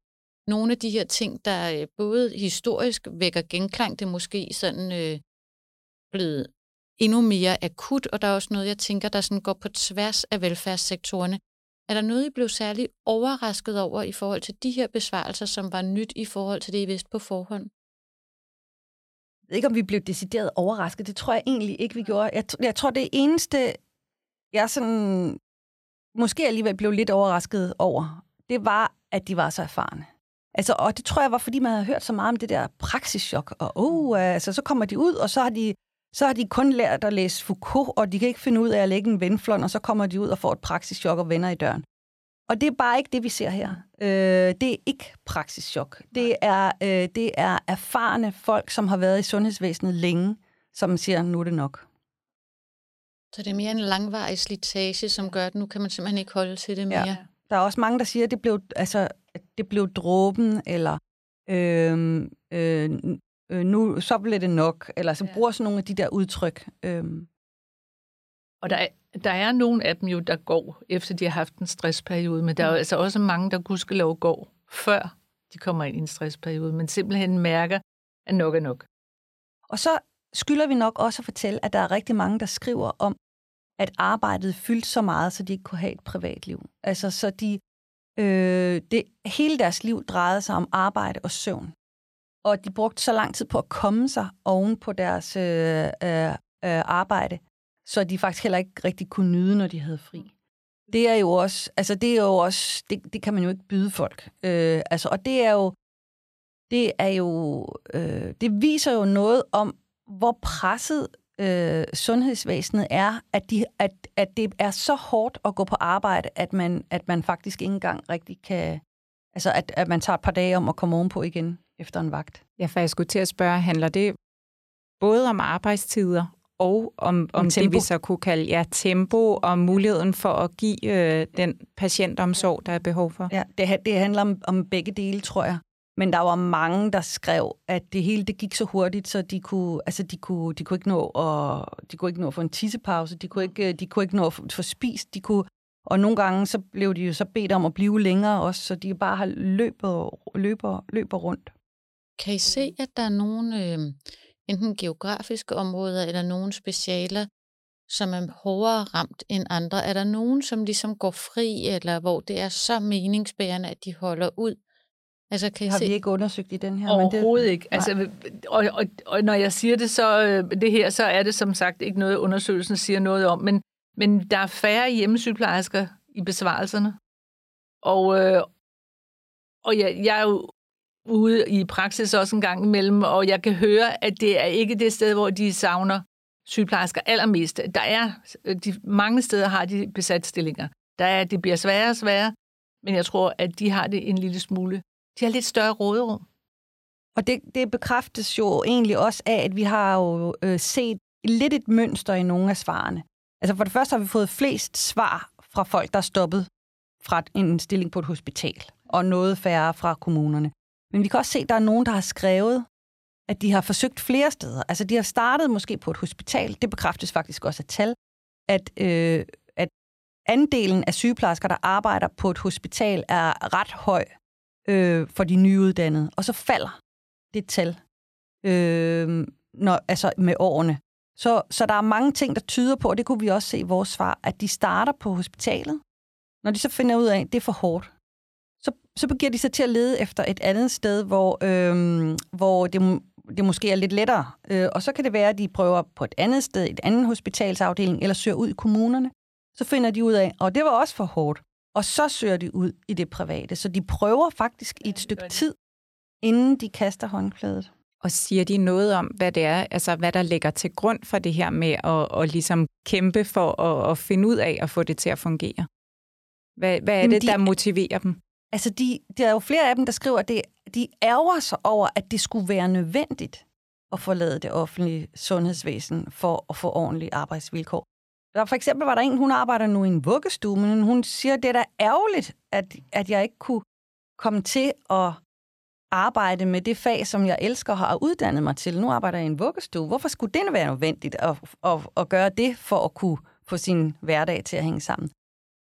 nogle af de her ting, der øh, både historisk vækker genklang, det er måske sådan øh, blevet endnu mere akut, og der er også noget, jeg tænker, der sådan går på tværs af velfærdssektorerne. Er der noget, I blev særlig overrasket over i forhold til de her besvarelser, som var nyt i forhold til det, I vidste på forhånd? Jeg ved ikke, om vi blev decideret overrasket. Det tror jeg egentlig ikke, vi gjorde. Jeg, jeg tror, det eneste, jeg sådan, måske alligevel blev lidt overrasket over, det var, at de var så erfarne. Altså, og det tror jeg var, fordi man havde hørt så meget om det der praksischok. Og oh, altså, så kommer de ud, og så har de så har de kun lært at læse Foucault, og de kan ikke finde ud af at lægge en venflon, og så kommer de ud og får et praksischok og vender i døren. Og det er bare ikke det, vi ser her. Øh, det er ikke praksischok. Det er, øh, det er erfarne folk, som har været i sundhedsvæsenet længe, som siger, nu er det nok. Så det er mere en langvarig slitage, som gør, at nu kan man simpelthen ikke holde til det mere. Ja. Der er også mange, der siger, at det blev, altså, det blev dråben, eller øh, øh, øh, nu så bliver det nok, eller så ja. bruger sådan nogle af de der udtryk. Øhm. Og der er, der er nogle af dem jo, der går, efter de har haft en stressperiode, men der er jo mm. altså også mange, der gudskelov går, før de kommer ind i en stressperiode, men simpelthen mærker, at nok er nok. Og så skylder vi nok også at fortælle, at der er rigtig mange, der skriver om, at arbejdet fyldte så meget, så de ikke kunne have et privatliv. Altså, så de, øh, det, hele deres liv drejede sig om arbejde og søvn. Og de brugte så lang tid på at komme sig oven på deres øh, øh, øh, arbejde, så de faktisk heller ikke rigtig kunne nyde, når de havde fri. Det er jo også, altså det er jo også, det, det kan man jo ikke byde folk. Øh, altså, og det er jo, det er jo, øh, det viser jo noget om, hvor presset øh, sundhedsvæsenet er, at, de, at, at det er så hårdt at gå på arbejde, at man, at man faktisk ikke engang rigtig kan... Altså, at, at man tager et par dage om at komme ovenpå igen efter en vagt. Ja, for jeg skulle til at spørge, handler det både om arbejdstider og om, om, om det, vi så kunne kalde ja, tempo og muligheden for at give øh, den patientomsorg, der er behov for? Ja, det, det handler om, om begge dele, tror jeg. Men der var mange, der skrev, at det hele det gik så hurtigt, så de kunne, altså de kunne, de kunne ikke nå at, de kunne ikke nå at få en tissepause, de kunne ikke, de kunne ikke nå at få spist, de kunne, og nogle gange så blev de jo så bedt om at blive længere også, så de bare har løbet, løber, løber rundt. Kan I se, at der er nogle øh, enten geografiske områder eller nogle specialer, som er hårdere ramt end andre? Er der nogen, som ligesom går fri, eller hvor det er så meningsbærende, at de holder ud? Altså, kan I har se? vi ikke undersøgt i den her? Overhovedet men det... ikke. Altså, og, og, og når jeg siger det, så øh, det her, så er det som sagt ikke noget, undersøgelsen siger noget om. Men, men der er færre hjemmesygeplejersker i besvarelserne. Og, øh, og jeg, jeg er jo ude i praksis også en gang imellem, og jeg kan høre, at det er ikke det sted, hvor de savner sygeplejersker allermest. Der er, de, mange steder har de besat stillinger. Der er, det bliver sværere og sværere, men jeg tror, at de har det en lille smule de har lidt større råderum. Og det, det bekræftes jo egentlig også af, at vi har jo øh, set lidt et mønster i nogle af svarene. Altså for det første har vi fået flest svar fra folk, der er stoppet fra en stilling på et hospital, og noget færre fra kommunerne. Men vi kan også se, at der er nogen, der har skrevet, at de har forsøgt flere steder. Altså de har startet måske på et hospital. Det bekræftes faktisk også af tal, at, øh, at andelen af sygeplejersker, der arbejder på et hospital, er ret høj øh, for de nyuddannede, og så falder det tal øh, når, altså med årene. Så, så der er mange ting, der tyder på, og det kunne vi også se i vores svar, at de starter på hospitalet. Når de så finder ud af, at det er for hårdt, så, begynder de sig til at lede efter et andet sted, hvor, øh, hvor det, det måske er lidt lettere. Øh, og så kan det være, at de prøver på et andet sted, et andet hospitalsafdeling, eller søger ud i kommunerne. Så finder de ud af, og det var også for hårdt og så søger de ud i det private. Så de prøver faktisk i et stykke tid, inden de kaster håndklædet. Og siger de noget om, hvad det er, altså hvad der ligger til grund for det her med at, at ligesom kæmpe for at, at finde ud af at få det til at fungere? Hvad, hvad er det, de, der motiverer dem? Altså, de, der er jo flere af dem, der skriver, at det, de ærger sig over, at det skulle være nødvendigt at forlade det offentlige sundhedsvæsen for at få ordentlige arbejdsvilkår. Der, for eksempel var der en, hun arbejder nu i en vuggestue, men hun siger, at det er da ærgerligt, at, at jeg ikke kunne komme til at arbejde med det fag, som jeg elsker og har uddannet mig til. Nu arbejder jeg i en vuggestue. Hvorfor skulle det være nødvendigt at, at, at gøre det for at kunne få sin hverdag til at hænge sammen?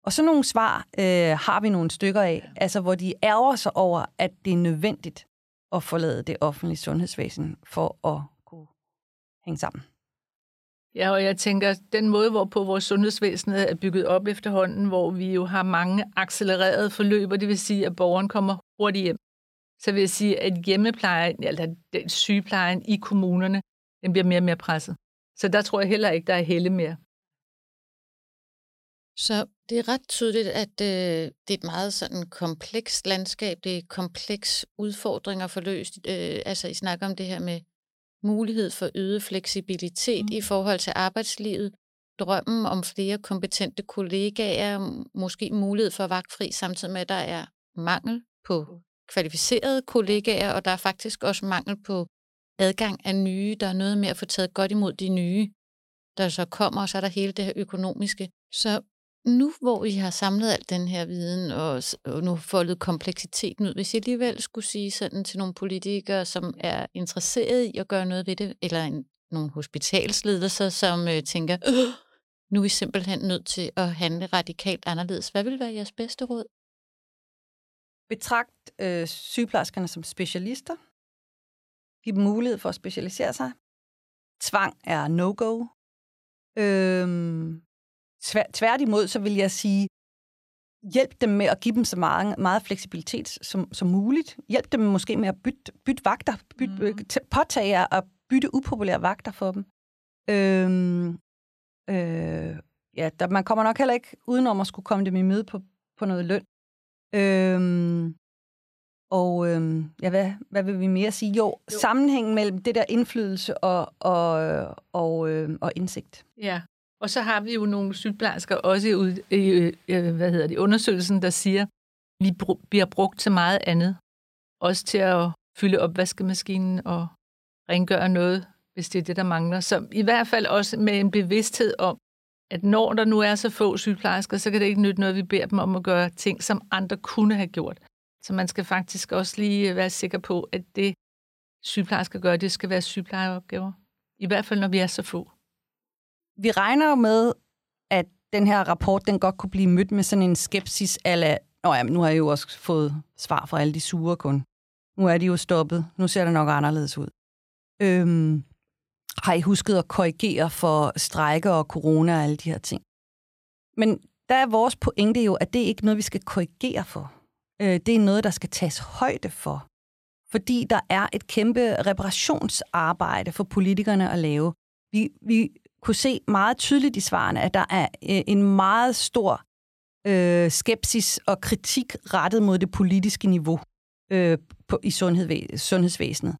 Og så nogle svar øh, har vi nogle stykker af, altså hvor de ærger sig over, at det er nødvendigt at forlade det offentlige sundhedsvæsen for at kunne hænge sammen. Ja, og jeg tænker, den måde, hvorpå vores sundhedsvæsen er bygget op efterhånden, hvor vi jo har mange accelererede forløb, og det vil sige, at borgeren kommer hurtigt hjem. Så vil jeg sige, at hjemmeplejen, eller sygeplejen i kommunerne, den bliver mere og mere presset. Så der tror jeg heller ikke, der er helle mere. Så det er ret tydeligt, at øh, det er et meget sådan komplekst landskab. Det er kompleks udfordringer for løst. Øh, altså, I snakker om det her med mulighed for øget fleksibilitet mm. i forhold til arbejdslivet, drømmen om flere kompetente kollegaer, måske mulighed for vagtfri, samtidig med, at der er mangel på kvalificerede kollegaer, og der er faktisk også mangel på adgang af nye. Der er noget med at få taget godt imod de nye, der så kommer, og så er der hele det her økonomiske. Så nu hvor I har samlet al den her viden og, og nu foldet kompleksiteten ud, hvis I alligevel skulle sige sådan til nogle politikere, som er interesseret i at gøre noget ved det, eller en, nogle hospitalsledelser, som øh, tænker, øh, [gasps] nu er vi simpelthen nødt til at handle radikalt anderledes. Hvad vil være jeres bedste råd? Betragt øh, sygeplejerskerne som specialister. Give dem mulighed for at specialisere sig. Tvang er no-go. Øhm, tværtimod, så vil jeg sige, hjælp dem med at give dem så meget, meget fleksibilitet som, som muligt. Hjælp dem måske med at bytte, bytte vagter, bytte, mm. påtage jer og bytte upopulære vagter for dem. Øhm, øh, ja, der, man kommer nok heller ikke udenom at skulle komme dem i møde på, på noget løn. Øhm, og øhm, ja, hvad, hvad vil vi mere sige? Jo, jo, sammenhængen mellem det der indflydelse og, og, og, øh, og indsigt. Ja, og så har vi jo nogle sygeplejersker også i, i, i hvad hedder det, undersøgelsen, der siger, at vi br- bliver brugt til meget andet. Også til at fylde op vaskemaskinen og rengøre noget, hvis det er det, der mangler. Så i hvert fald også med en bevidsthed om, at når der nu er så få sygeplejersker, så kan det ikke nytte noget, vi beder dem om at gøre ting, som andre kunne have gjort. Så man skal faktisk også lige øh, være sikker på, at det sygeplejersker gør, det skal være sygeplejeopgaver. I hvert fald, når vi er så få. Vi regner jo med, at den her rapport, den godt kunne blive mødt med sådan en skepsis, ala, Nå ja, nu har jeg jo også fået svar fra alle de sure kun. Nu er de jo stoppet. Nu ser det nok anderledes ud. Øhm, har I husket at korrigere for strejker og corona og alle de her ting? Men der er vores pointe jo, at det ikke er noget, vi skal korrigere for. Øh, det er noget, der skal tages højde for. Fordi der er et kæmpe reparationsarbejde for politikerne at lave. Vi, vi kunne se meget tydeligt i svarene, at der er øh, en meget stor øh, skepsis og kritik rettet mod det politiske niveau øh, på, i sundhed, sundhedsvæsenet.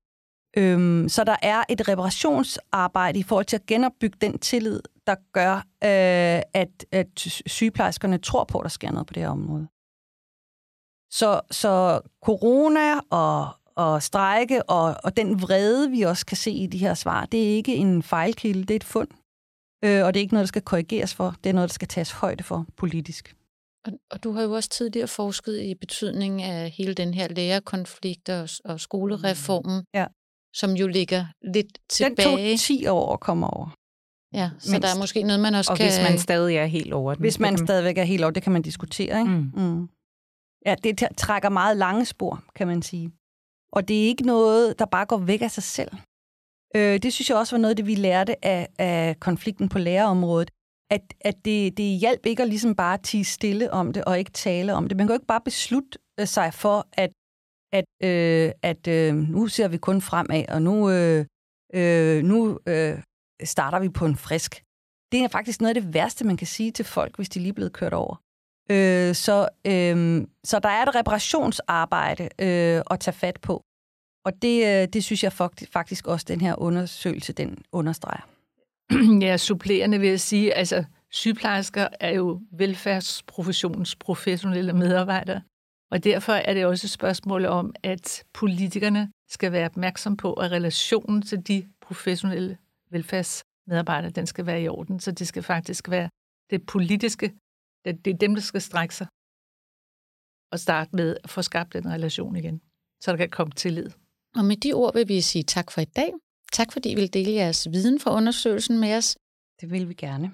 Øhm, så der er et reparationsarbejde i forhold til at genopbygge den tillid, der gør, øh, at, at sygeplejerskerne tror på, at der sker noget på det her område. Så, så corona og, og strejke og, og den vrede, vi også kan se i de her svar, det er ikke en fejlkilde, det er et fund. Øh, og det er ikke noget, der skal korrigeres for. Det er noget, der skal tages højde for politisk. Og, og du har jo også tidligere forsket i betydningen af hele den her lærerkonflikt og, og skolereformen, ja. som jo ligger lidt tilbage. Den tog 10 år at komme over. Ja, så Mindst. der er måske noget, man også og kan... hvis man stadig er helt over den. Hvis man man... stadigvæk er helt over, det kan man diskutere, ikke? Mm. Mm. Ja, det trækker meget lange spor, kan man sige. Og det er ikke noget, der bare går væk af sig selv. Øh, det synes jeg også var noget, det vi lærte af, af konflikten på lærerområdet. At, at det, det hjalp ikke at ligesom bare tige stille om det og ikke tale om det. Man kan jo ikke bare beslutte øh, sig for, at, at, øh, at øh, nu ser vi kun fremad, og nu, øh, øh, nu øh, starter vi på en frisk. Det er faktisk noget af det værste, man kan sige til folk, hvis de lige er blevet kørt over. Øh, så, øh, så der er et reparationsarbejde øh, at tage fat på. Og det, øh, det synes jeg faktisk også, den her undersøgelse, den understreger. [clears throat] Ja, supplerende vil jeg sige, altså sygeplejersker er jo velfærdsprofessionens professionelle medarbejdere. Og derfor er det også et spørgsmål om, at politikerne skal være opmærksom på, at relationen til de professionelle velfærdsmedarbejdere, den skal være i orden. Så det skal faktisk være det politiske, det er dem, der skal strække sig og starte med at få skabt den relation igen, så der kan komme tillid. Og med de ord vil vi sige tak for i dag. Tak fordi I vil dele jeres viden fra undersøgelsen med os. Det vil vi gerne.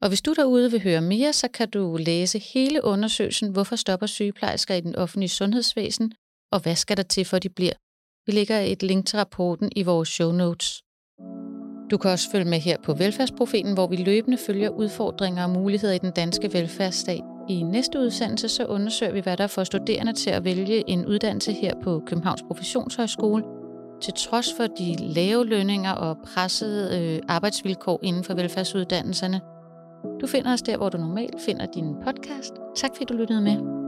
Og hvis du derude vil høre mere, så kan du læse hele undersøgelsen, hvorfor stopper sygeplejersker i den offentlige sundhedsvæsen, og hvad skal der til, for de bliver. Vi lægger et link til rapporten i vores show notes. Du kan også følge med her på Velfærdsprofilen, hvor vi løbende følger udfordringer og muligheder i den danske velfærdsstat. I næste udsendelse så undersøger vi, hvad der får studerende til at vælge en uddannelse her på Københavns Professionshøjskole, til trods for de lave lønninger og pressede øh, arbejdsvilkår inden for velfærdsuddannelserne. Du finder os der, hvor du normalt finder din podcast. Tak fordi du lyttede med.